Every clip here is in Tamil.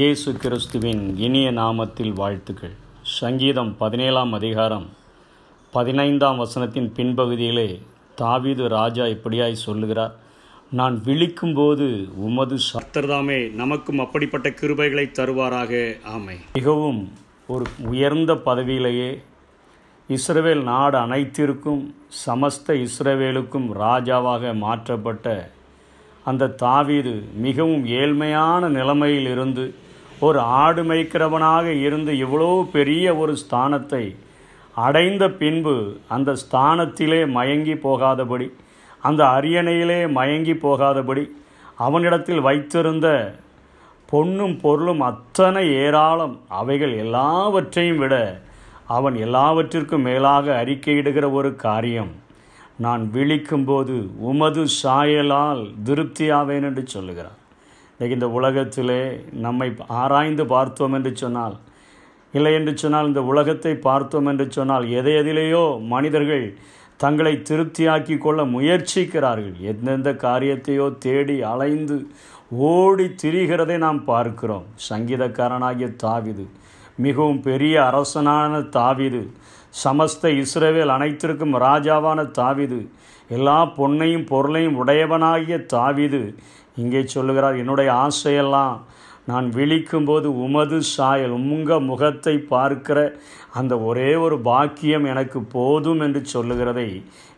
இயேசு கிறிஸ்துவின் இனிய நாமத்தில் வாழ்த்துக்கள். சங்கீதம் பதினேழாம் அதிகாரம் பதினைந்தாம் வசனத்தின் பின்பகுதியிலே தாவீது ராஜா இப்படியாய் சொல்லுகிறார் நான் விழிக்கும்போது உமது சத்தர்தாமே நமக்கும் அப்படிப்பட்ட கிருபைகளை தருவாராக. ஆமை மிகவும் ஒரு உயர்ந்த பதவியிலேயே இஸ்ரவேல் நாடு அனைத்திற்கும் சமஸ்த இஸ்ரவேலுக்கும் ராஜாவாக மாற்றப்பட்ட அந்த தாவீது மிகவும் ஏழ்மையான நிலைமையில் இருந்து ஒரு ஆடு மேய்க்கிறவனாக இருந்து இவ்வளோ பெரிய ஒரு ஸ்தானத்தை அடைந்த பின்பு அந்த ஸ்தானத்திலே மயங்கி போகாதபடி அந்த அரியணையிலே மயங்கி போகாதபடி அவனிடத்தில் வைத்திருந்த பொன்னும் பொருளும் அத்தனை ஏராளம் அவைகள் எல்லாவற்றையும் விட அவன் எல்லாவற்றிற்கும் மேலாக அறிக்கையிடுகிற ஒரு காரியம். நான் விழிக்கும்போது உமது சாயலால் திருப்தியாவேன் என்று சொல்லுகிறார். இந்த உலகத்திலே நம்மை ஆராய்ந்து பார்த்தோம் என்று சொன்னால் இல்லை என்று சொன்னால் இந்த உலகத்தை பார்த்தோம் என்று சொன்னால் எதை எதிலேயோ மனிதர்கள் தங்களை திருப்தியாக்கி கொள்ள முயற்சிக்கிறார்கள். எந்தெந்த காரியத்தையோ தேடி அலைந்து ஓடி திரிகிறதை நாம் பார்க்கிறோம். சங்கீதக்காரனாகிய தாவிது மிகவும் பெரிய அரசனான தாவிது சமஸ்த இஸ்ரேவேல் அனைத்திற்கும் ராஜாவான தாவிது எல்லா பொன்னையும் பொருளையும் உடையவனாகிய தாவிது இங்கே சொல்லுகிறார் என்னுடைய ஆசையெல்லாம் நான் விழிக்கும்போது உமது சாயல் உங்கள் முகத்தை பார்க்கிற அந்த ஒரே ஒரு பாக்கியம் எனக்கு போதும் என்று சொல்லுகிறதை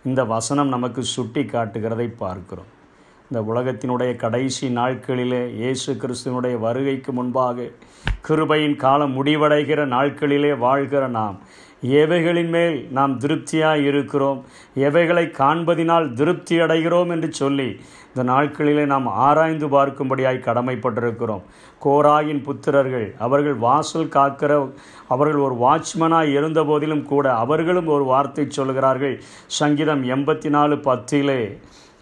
இந்த வசனம் நமக்கு சுட்டி காட்டுகிறதை பார்க்கிறோம். இந்த உலகத்தினுடைய கடைசி நாட்களிலே இயேசு கிறிஸ்துவனுடைய வருகைக்கு முன்பாக கிருபையின் காலம் முடிவடைகிற நாட்களிலே வாழ்கிற நாம் எவைகளின் மேல் நாம் திருப்தியாக இருக்கிறோம் எவைகளை காண்பதினால் திருப்தி அடைகிறோம் என்று சொல்லி இந்த நாட்களிலே நாம் ஆராய்ந்து பார்க்கும்படியாய் கடமைப்பட்டிருக்கிறோம். கோராயின் புத்திரர்கள் அவர்கள் வாசல் காக்கிற அவர்கள் ஒரு வாட்ச்மனாக இருந்த போதிலும் கூட அவர்களும் ஒரு வார்த்தை சொல்கிறார்கள். சங்கீதம் எண்பத்தி நாலு பத்திலே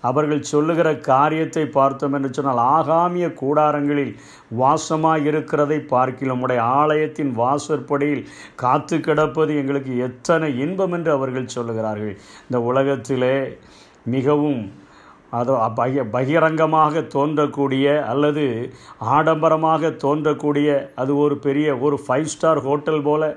அவர்கள் சொல்லுகிற காரியத்தை பார்த்தோம் என்று சொன்னால் ஆகாமிய கூடாரங்களில் வாசமாக இருக்கிறதை பார்க்கலாம் உடைய ஆலயத்தின் வாசற்படியில் காத்து கிடப்பது எங்களுக்கு எத்தனை இன்பம் என்று அவர்கள் சொல்லுகிறார்கள். இந்த உலகத்திலே மிகவும் அது பகி பகிரங்கமாக தோன்றக்கூடிய அல்லது ஆடம்பரமாக தோன்றக்கூடிய அது ஒரு பெரிய ஒரு ஃபைவ் ஸ்டார் ஹோட்டல் போல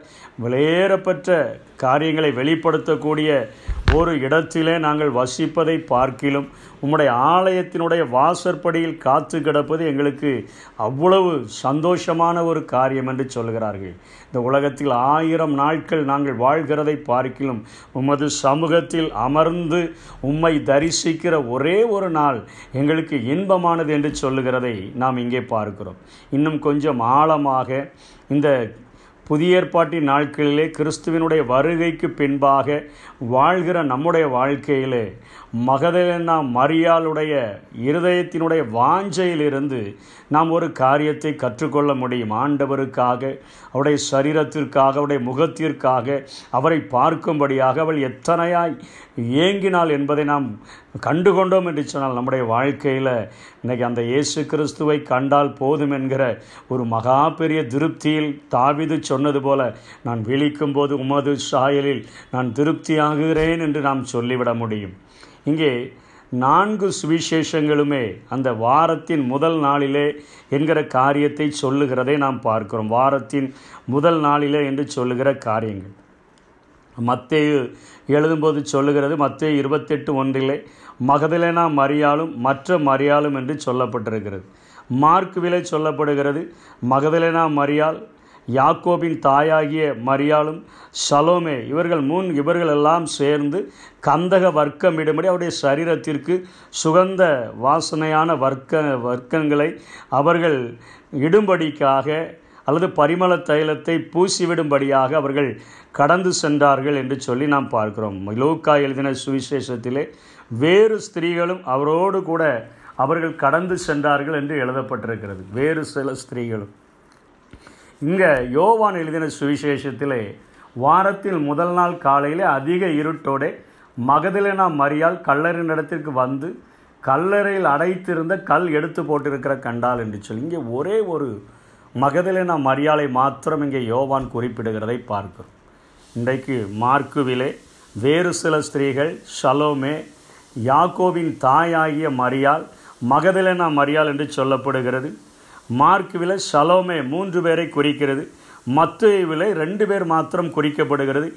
விலையேறப்பெற்ற காரியங்களை வெளிப்படுத்தக்கூடிய ஒரு இடத்திலே நாங்கள் வசிப்பதை பார்க்கிலும் உம்முடைய ஆலயத்தினுடைய வாசற்படியில் காத்து கிடப்பது எங்களுக்கு அவ்வளவு சந்தோஷமான ஒரு காரியம் என்று சொல்கிறார்கள் இந்த உலகத்தில் ஆயிரம் நாட்கள் நாங்கள் வாழ்கிறதை பார்க்கிலும் உமது சமூகத்தில் அமர்ந்து உம்மை தரிசிக்கிற ஒரே ஒரு நாள் எங்களுக்கு இன்பமானது என்று சொல்லுகிறதை நாம் இங்கே பார்க்கிறோம். இன்னும் கொஞ்சம் ஆழமாக இந்த புதிய ஏற்பாட்டின் நாட்களிலே கிறிஸ்துவனுடைய வருகைக்கு பின்பாக வாழ்கிற நம்முடைய வாழ்க்கையிலே மகதலேனா மரியாளுடைய இருதயத்தினுடைய வாஞ்சையிலிருந்து நாம் ஒரு காரியத்தை கற்றுக்கொள்ள முடியும். ஆண்டவருக்காக அவருடைய சரீரத்திற்காக அவருடைய முகத்திற்காக அவரை பார்க்கும்படியாக அவள் எத்தனையாய் ஏங்கினாள் என்பதை நாம் கண்டுகொண்டோம் என்று சொன்னால் நம்முடைய வாழ்க்கையில் இன்றைக்கி அந்த இயேசு கிறிஸ்துவை கண்டால் போதும் என்கிற ஒரு மகா பெரிய திருப்தியில் தாவிது சொன்னது போல நான் விழிக்கும் போது உமது சாயலில் நான் திருப்தியாகிறேன் என்று நாம் சொல்லிவிட முடியும். இங்கே நான்கு சுவிசேஷங்களுமே அந்த வாரத்தின் முதல் நாளிலே என்கிற காரியத்தை சொல்லுகிறதை நாம் பார்க்கிறோம். வாரத்தின் முதல் நாளிலே என்று சொல்லுகிற காரியங்கள். மத்தேயு எழுதும்போது சொல்லுகிறது மத்தேயு இருபத்தெட்டு ஒன்றிலே மகதலேனா மரியாலும் மற்ற மரியாலும் என்று சொல்லப்பட்டிருக்கிறது. மார்க்குவிலே சொல்லப்படுகிறது மகதலேனா மரியால் யாக்கோபின் தாயாகிய மரியாளும் சலோமே இவர்கள் முன் இவர்கள் எல்லாம் சேர்ந்து கந்தக வர்க்கமிடும்படி அவருடைய சரீரத்திற்கு சுகந்த வாசனையான வர்க்க வர்க்கங்களை அவர்கள் இடும்படிக்காக அல்லது பரிமள தைலத்தை பூசிவிடும்படியாக அவர்கள் கடந்து சென்றார்கள் என்று சொல்லி நாம் பார்க்கிறோம். லோக்கா எழுதின சுவிசேஷத்திலே வேறு ஸ்திரீகளும் அவரோடு கூட அவர்கள் கடந்து சென்றார்கள் என்று எழுதப்பட்டிருக்கிறது. வேறு சில ஸ்திரீகளும். இங்கே யோவான் எழுதின சுவிசேஷத்திலே வாரத்தில் முதல் நாள் காலையில் அதிக இருட்டோட மகதிலேனா மரியால் கல்லறின் இடத்திற்கு வந்து கல்லறையில் அடைத்திருந்த கல் எடுத்து போட்டிருக்கிற கண்டால் என்று சொல்லி இங்கே ஒரே ஒரு மகதிலேனா மரியாலை மாத்திரம் இங்கே யோவான் குறிப்பிடுகிறதை பார்க்கிறோம். இன்றைக்கு மார்க்குவிலே வேறு சில ஸ்திரீகள் ஷலோமே யாக்கோவின் தாயாகிய மரியால் மகதிலேனா மரியால் என்று சொல்லப்படுகிறது. மார்க் விலை சலோமே மூன்று பேரை குறிக்கிறது. மத்துவிலே ரெண்டு பேர் மாத்திரம் குறிக்கப்படுகிறது.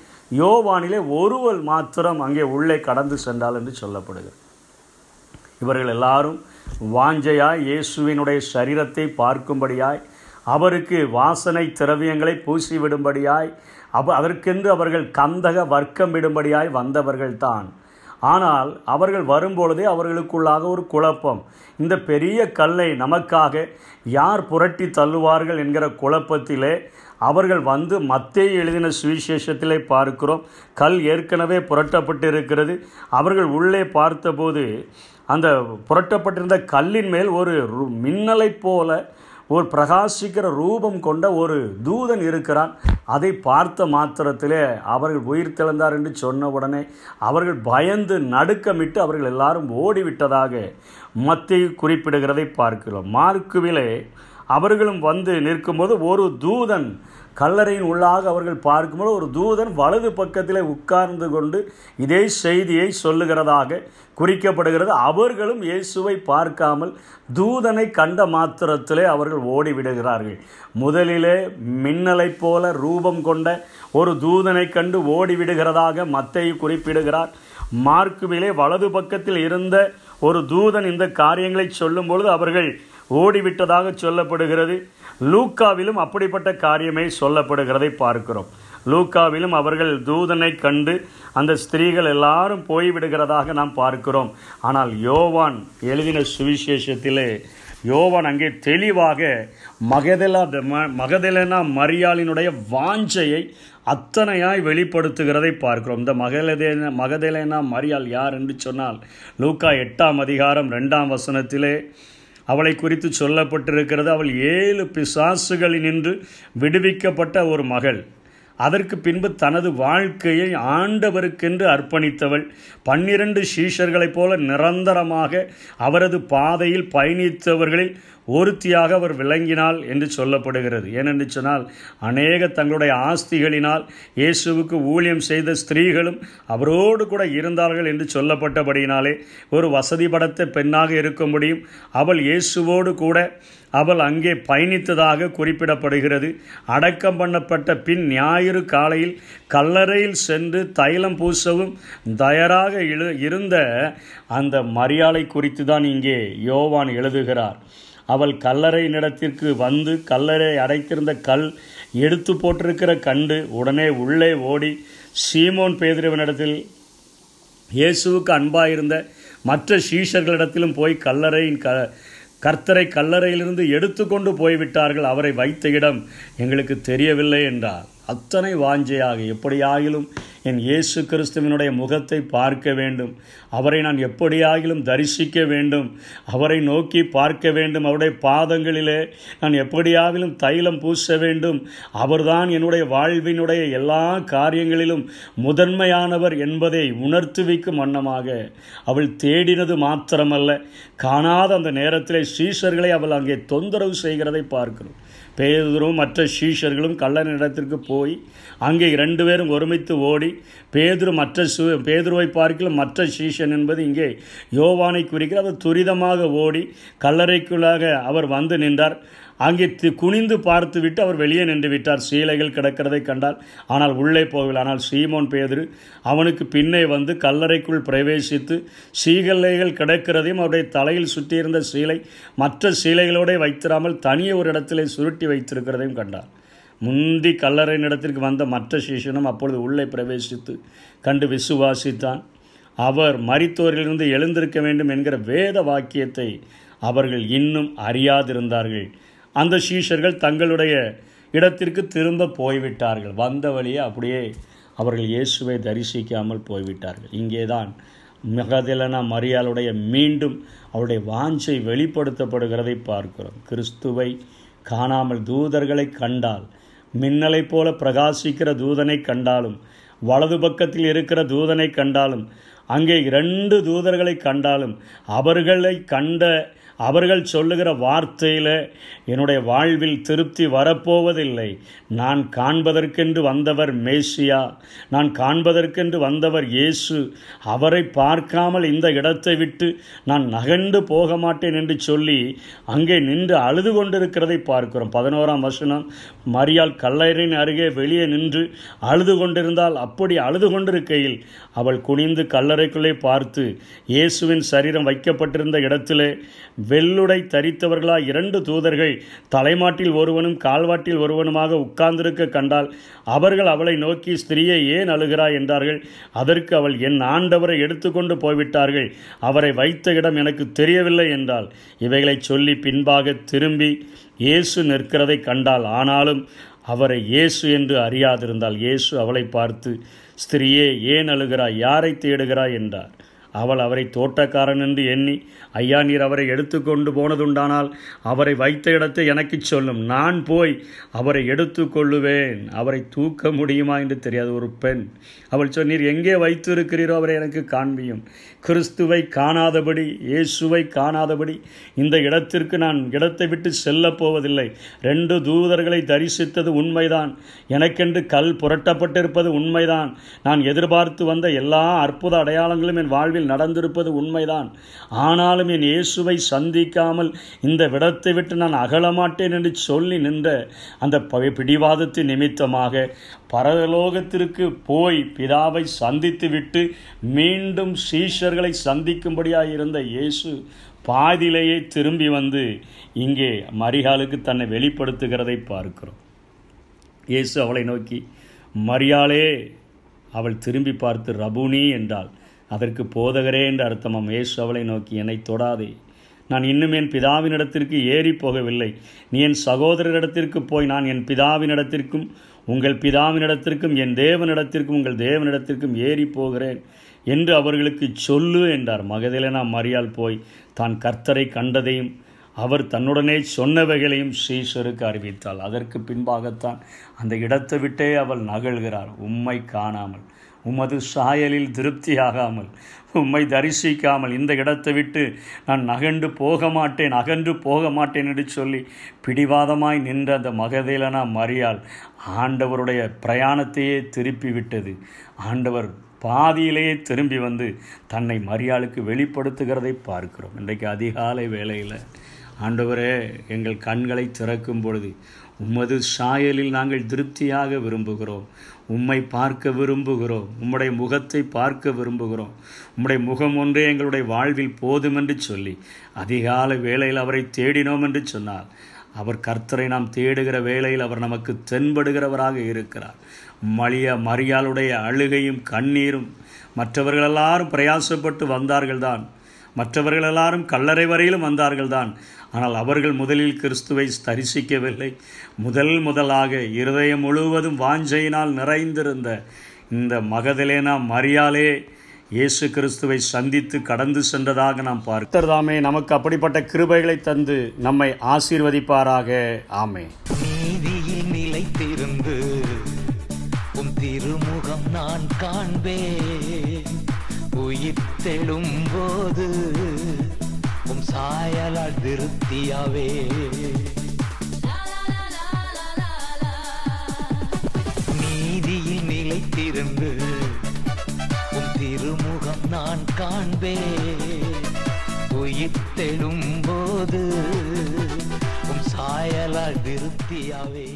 யோவானிலே ஒருவர் மாத்திரம் அங்கே உள்ளே கடந்து சென்றால் என்று சொல்லப்படுகிறது. இவர்கள் எல்லாரும் வாஞ்சையாய் இயேசுவினுடைய சரீரத்தை பார்க்கும்படியாய் அவருக்கு வாசனை திரவியங்களை பூசிவிடும்படியாய் அவ அதற்கென்று அவர்கள் கந்தக வர்க்கம் விடும்படியாய் வந்தவர்கள்தான். ஆனால் அவர்கள் வரும்பொழுதே அவர்களுக்குள்ளாக ஒரு குழப்பம். இந்த பெரிய கல்லை நமக்காக யார் புரட்டி தள்ளுவார்கள் என்கிற குழப்பத்திலே அவர்கள் வந்து மத்தேயு எழுதின சுவிசேஷத்திலே பார்க்கிறோம். கல் ஏற்கனவே புரட்டப்பட்டு இருக்கிறது அவர்கள் உள்ளே பார்த்தபோது அந்த புரட்டப்பட்டிருந்த கல்லின் மேல் ஒரு மின்னலை மின்னலைப் போல ஒரு பிரகாசிக்கிற ரூபம் கொண்ட ஒரு தூதன் இருக்கிறான். அதை பார்த்த மாத்திரத்திலே அவர்கள் உயிர் திழந்தார் என்று சொன்ன உடனே அவர்கள் பயந்து நடுக்கமிட்டு அவர்கள் எல்லாரும் ஓடிவிட்டதாக மத்திய குறிப்பிடுகிறதை பார்க்கிறோம். மார்க்குவிலே அவர்களும் வந்து நிற்கும்போது ஒரு தூதன் கல்லறையின் உள்ளாக அவர்கள் பார்க்கும்போது ஒரு தூதன் வலது பக்கத்தில் உட்கார்ந்து கொண்டு இதே செய்தியை சொல்லுகிறதாக குறிக்கப்படுகிறது. அவர்களும் இயேசுவை பார்க்காமல் தூதனை கண்ட மாத்திரத்திலே அவர்கள் ஓடிவிடுகிறார்கள். முதலிலே மின்னலைப் போல ரூபம் கொண்ட ஒரு தூதனை கண்டு ஓடிவிடுகிறதாக மத்தையை குறிப்பிடுகிறார். மார்க்குவிலே வலது பக்கத்தில் இருந்த ஒரு தூதன் இந்த காரியங்களை சொல்லும் பொழுது அவர்கள் ஓடிவிட்டதாக சொல்லப்படுகிறது. லூக்காவிலும் அப்படிப்பட்ட காரியமே சொல்லப்படுகிறதை பார்க்கிறோம். லூக்காவிலும் அவர்கள் தூதனை கண்டு அந்த ஸ்திரீகள் எல்லாரும் போய்விடுகிறதாக நாம் பார்க்கிறோம். ஆனால் யோவான் எழுதின சுவிசேஷத்திலே யோவான் அங்கே தெளிவாக மகதலா மகதலனா மரியாளினுடைய வாஞ்சையை அத்தனையாய் வெளிப்படுத்துகிறதை பார்க்கிறோம். இந்த மகதலேனா மகதலேனா மரியாள் யார் என்று சொன்னால் லூக்கா எட்டாம் அதிகாரம் ரெண்டாம் வசனத்திலே அவளை குறித்து சொல்லப்பட்டிருக்கிறது. அவள் ஏழு பிசாசுகளினின்று விடுவிக்கப்பட்ட ஒரு மகள். அதற்கு பின்பு தனது வாழ்க்கையை ஆண்டவருக்கென்று அர்ப்பணித்தவள். பன்னிரண்டு சீஷர்களைப் போல நிரந்தரமாக அவரது பாதையில் பயணித்தவர்களில் ஒருத்தியாக அவர் விளங்கினாள் என்று சொல்லப்படுகிறது. ஏனென்று சொன்னால் அநேக தங்களுடைய ஆஸ்திகளினால் இயேசுவுக்கு ஊழியம் செய்த ஸ்திரீகளும் அவரோடு கூட இருந்தார்கள் என்று சொல்லப்பட்டபடியினாலே ஒரு வசதி படத்த பெண்ணாக இருக்க முடியும். அவள் இயேசுவோடு கூட அவள் அங்கே பயணித்ததாக குறிப்பிடப்படுகிறது. அடக்கம் பண்ணப்பட்ட பின் ஞாயிறு காலையில் கல்லறையில் சென்று தைலம் பூசவும் தயாராக இழு இருந்த அந்த மரியாதை குறித்து தான் இங்கே யோவான் எழுதுகிறார். அவள் கல்லறை இடத்திற்கு வந்து கல்லறை அடைத்திருந்த கல் எடுத்து போட்டிருக்கிற கண்டு உடனே உள்ளே ஓடி சீமோன் பேதிரவனிடத்தில் இயேசுவுக்கு அன்பாயிருந்த மற்ற சீஷர்களிடத்திலும் போய் கல்லறையின் க கர்த்தரை கல்லறையிலிருந்து எடுத்துக்கொண்டு போய்விட்டார்கள். அவரை வைத்த இடம் எங்களுக்கு தெரியவில்லை என்றார். அத்தனை வாஞ்சையாக எப்படியாகிலும் என் இயேசு கிறிஸ்துவினுடைய முகத்தை பார்க்க வேண்டும். அவரை நான் எப்படியாகிலும் தரிசிக்க வேண்டும். அவரை நோக்கி பார்க்க வேண்டும். அவருடைய பாதங்களிலே நான் எப்படியாகிலும் தைலம் பூச வேண்டும். அவர்தான் என்னுடைய வாழ்வினுடைய எல்லா காரியங்களிலும் முதன்மையானவர் என்பதை உணர்த்துவிக்கும் வண்ணமாக அவள் தேடினது மாத்திரமல்ல. காணாத அந்த நேரத்திலே சீஷர்களை அவள் அங்கே தொந்தரவு செய்கிறதை பார்க்கிறோம். பேதுரும் மற்ற சீஷர்களும் கள்ளனிடத்திற்கு போய் அங்கே இரண்டு பேரும் ஒருமித்து ஓடி பேதுரு மற்ற சு பேதுருவை பார்க்கலும் மற்ற சீஷன் என்பது இங்கே யோவானை குறிக்கிற அவர் துரிதமாக ஓடி கல்லறைக்குள்ளாக அவர் வந்து நின்றார். அங்கே தி- குனிந்து பார்த்துவிட்டு அவர் வெளியே நின்று விட்டார். சீலைகள் கிடக்கிறதை கண்டார் ஆனால் உள்ளே போகவில்லை. ஆனால் சீமோன் பேதுரு அவனுக்கு பின்னே வந்து கல்லறைக்குள் பிரவேசித்து சீகலைகள் கிடக்கிறதையும் அவருடைய தலையில் சுற்றியிருந்த சீலை மற்ற சீலைகளோடே வைத்திராமல் தனியே ஒரு இடத்திலே சுருட்டி வைத்திருக்கிறதையும் கண்டார். முந்தி கல்லறை இடத்திற்கு வந்த மற்ற சீசனும் அப்பொழுது உள்ளே பிரவேசித்து கண்டு விசுவாசித்தான். அவர் மரித்தோரிலிருந்து எழுந்திருக்க வேண்டும் என்கிற வேத வாக்கியத்தை அவர்கள் இன்னும் அறியாதிருந்தார்கள். அந்த சீஷர்கள் தங்களுடைய இடத்திற்கு திரும்ப போய்விட்டார்கள். வந்த வழியே அப்படியே அவர்கள் இயேசுவை தரிசிக்காமல் போய்விட்டார்கள். இங்கேதான் மகதலனா மரியாளுடைய மீண்டும் அவருடைய வாஞ்சை வெளிப்படுத்தப்படுகிறதை பார்க்கிறோம். கிறிஸ்துவை காணாமல் தூதர்களை கண்டால் மின்னலைப் போல பிரகாசிக்கிற தூதனை கண்டாலும் வலது பக்கத்தில் இருக்கிற தூதனை கண்டாலும் அங்கே இரண்டு தூதர்களை கண்டாலும் அவர்களை கண்ட அவர்கள் சொல்லுகிற வார்த்தையில் என்னுடைய வாழ்வில் திருப்தி வரப்போவதில்லை. நான் காண்பதற்கென்று வந்தவர் மேசியா நான் காண்பதற்கென்று வந்தவர் இயேசு. அவரை பார்க்காமல் இந்த இடத்தை விட்டு நான் நகண்டு போக மாட்டேன் என்று சொல்லி அங்கே நின்று அழுது கொண்டிருக்கிறதை பார்க்கிறோம். பதினோராம் வசனம் மரியாள் கல்லறையின் அருகே வெளியே நின்று அழுது கொண்டிருந்தால் அப்படி அழுது கொண்டிருக்கையில் அவள் குனிந்து கல்லறைக்குள்ளே பார்த்து இயேசுவின் சரீரம் வைக்கப்பட்டிருந்த இடத்திலே வெள்ளுடை தரித்தவர்களாய் இரண்டு தூதர்கள். தலைமாட்டில் ஒருவனும் கால்வாட்டில் ஒருவனுமாக உட்கார்ந்திருக்க கண்டால் அவர்கள் அவளை நோக்கி ஸ்திரீயை ஏன் அழுகிறாய்? என்றார்கள். அதற்கு அவள் என் ஆண்டவரை எடுத்துக்கொண்டு போய்விட்டார்கள். அவரை வைத்த இடம் எனக்கு தெரியவில்லை என்றால் இவைகளை சொல்லி பின்பாக திரும்பி இயேசு நிற்கிறதை கண்டால் ஆனாலும் அவரை இயேசு என்று அறியாதிருந்தால் இயேசு அவளை பார்த்து ஸ்திரியே ஏன் அழுகிறாய்? யாரை தேடுகிறாய்? என்றார். அவள் அவரை தோட்டக்காரன் என்று எண்ணி ஐயா நீர் அவரை எடுத்துக்கொண்டு போனதுண்டானால் அவரை வைத்த இடத்தை எனக்கு சொல்லும். நான் போய் அவரை எடுத்துக்கொள்ளுவேன் அவரை தூக்க முடியுமா என்று தெரியாது ஒரு பெண். அவள் சொன்னீர் எங்கே வைத்து இருக்கிறீரோ அவரை எனக்கு காண்பியும். கிறிஸ்துவை காணாதபடி இயேசுவை காணாதபடி இந்த இடத்திற்கு நான் இடத்தை விட்டு செல்லப் போவதில்லை. ரெண்டு தூதர்களை தரிசித்தது உண்மைதான். எனக்கென்று கல் புரட்டப்பட்டிருப்பது உண்மைதான். நான் எதிர்பார்த்து வந்த எல்லா அற்புத அடையாளங்களும் என் வாழ்வில் நடந்திருப்பது உண்மைதான். ஆனாலும் என் இயேசுவை சந்திக்காமல் இந்த விடத்தை விட்டு நான் அகலமாட்டேன் என்று சொல்லி நின்ற அந்த பிடிவாதத்தின் நிமித்தமாக பரலோகத்திற்கு போய் பிதாவை சந்தித்துவிட்டு மீண்டும் சீஷர்களை சந்திக்கும்படியாக இருந்த இயேசு பாதியிலேயே திரும்பி வந்து இங்கே மரியாளுக்கு தன்னை வெளிப்படுத்துகிறதை பார்க்கிறோம். இயேசு அவளை நோக்கி மரியாளே அவள் திரும்பி பார்த்து ரபுனி என்றாள். அதற்கு போதகரே என்று அர்த்தமாம். இயேசு அவளை நோக்கி என்னை தொடாதே. நான் இன்னும் என் பிதாவினிடத்திற்கு ஏறி போகவில்லை. நீ என் சகோதரரிடத்திற்கு போய் நான் என் பிதாவினிடத்திற்கும் உங்கள் பிதாவினிடத்திற்கும் என் தேவனிடத்திற்கும் உங்கள் தேவனிடத்திற்கும் ஏறி போகிறேன் என்று அவர்களுக்கு சொல்லு என்றார். மகதிலேனா மரியால் போய் தான் கர்த்தரை கண்டதையும் அவர் தன்னுடனே சொன்னவைகளையும் ஸ்ரீஸ்வருக்கு அறிவித்தாள். அதற்கு பின்பாகத்தான் அந்த இடத்தை விட்டே அவள் நகழ்கிறார் உம்மை காணாமல். உமது சாயலில் திருப்தியாகாமல் உம்மை தரிசிக்காமல் இந்த இடத்தை விட்டு நான் நகண்டு போக மாட்டேன் அகன்று போக மாட்டேன் என்று சொல்லி பிடிவாதமாய் நின்ற அந்த மகதேலனா மரியால் ஆண்டவருடைய பிரயாணத்தையே திருப்பி விட்டது ஆண்டவர் பாதியிலேயே திரும்பி வந்து தன்னை மரியாளுக்கு வெளிப்படுத்துகிறதை பார்க்கிறோம். இன்றைக்கு அதிகாலை வேளையில் ஆண்டவரே எங்கள் கண்களை திறக்கும் பொழுது உமது சாயலில் நாங்கள் திருப்தியாக விரும்புகிறோம். உம்மை பார்க்க விரும்புகிறோம். உம்முடைய முகத்தை பார்க்க விரும்புகிறோம். உம்முடைய முகம் ஒன்றே எங்களுடைய வாழ்வில் போதும் என்று சொல்லி அதிகால வேளையில் அவரை தேடினோம் என்று சொன்னார் அவர் கர்த்தரை நாம் தேடுகிற வேளையில் அவர் நமக்கு தென்படுகிறவராக இருக்கிறார். மலிய மரியாளுடைய அழுகையும் கண்ணீரும் மற்றவர்கள் எல்லாரும் பிரயாசப்பட்டு வந்தார்கள்தான். மற்றவர்கள் எல்லாரும் கல்லறை வரையிலும் வந்தார்கள்தான். ஆனால் அவர்கள் முதலில் கிறிஸ்துவை தரிசிக்கவில்லை முதல் முதலாக இருதயம் முழுவதும் வாஞ்சையினால் நிறைந்திருந்த இந்த மகதலேனா மரியாலே இயேசு கிறிஸ்துவை சந்தித்து கடந்து சென்றதாக நாம் பார்க்கர் தாமே நமக்கு அப்படிப்பட்ட கிருபைகளை தந்து நம்மை ஆசீர்வதிப்பாராக. ஆமே நீதியில் நிலைத்திருந்து உன் திருமுகம் நான் காண்பேன். உயிர்த்தெழும் போது உம் சாயலால் திருப்தியாவே நீதியில் நிலைத்திருந்து உம் திருமுகம் நான் காண்பே உயிர்த்தெழும் போது உம் சாயலால் திருப்தியாவே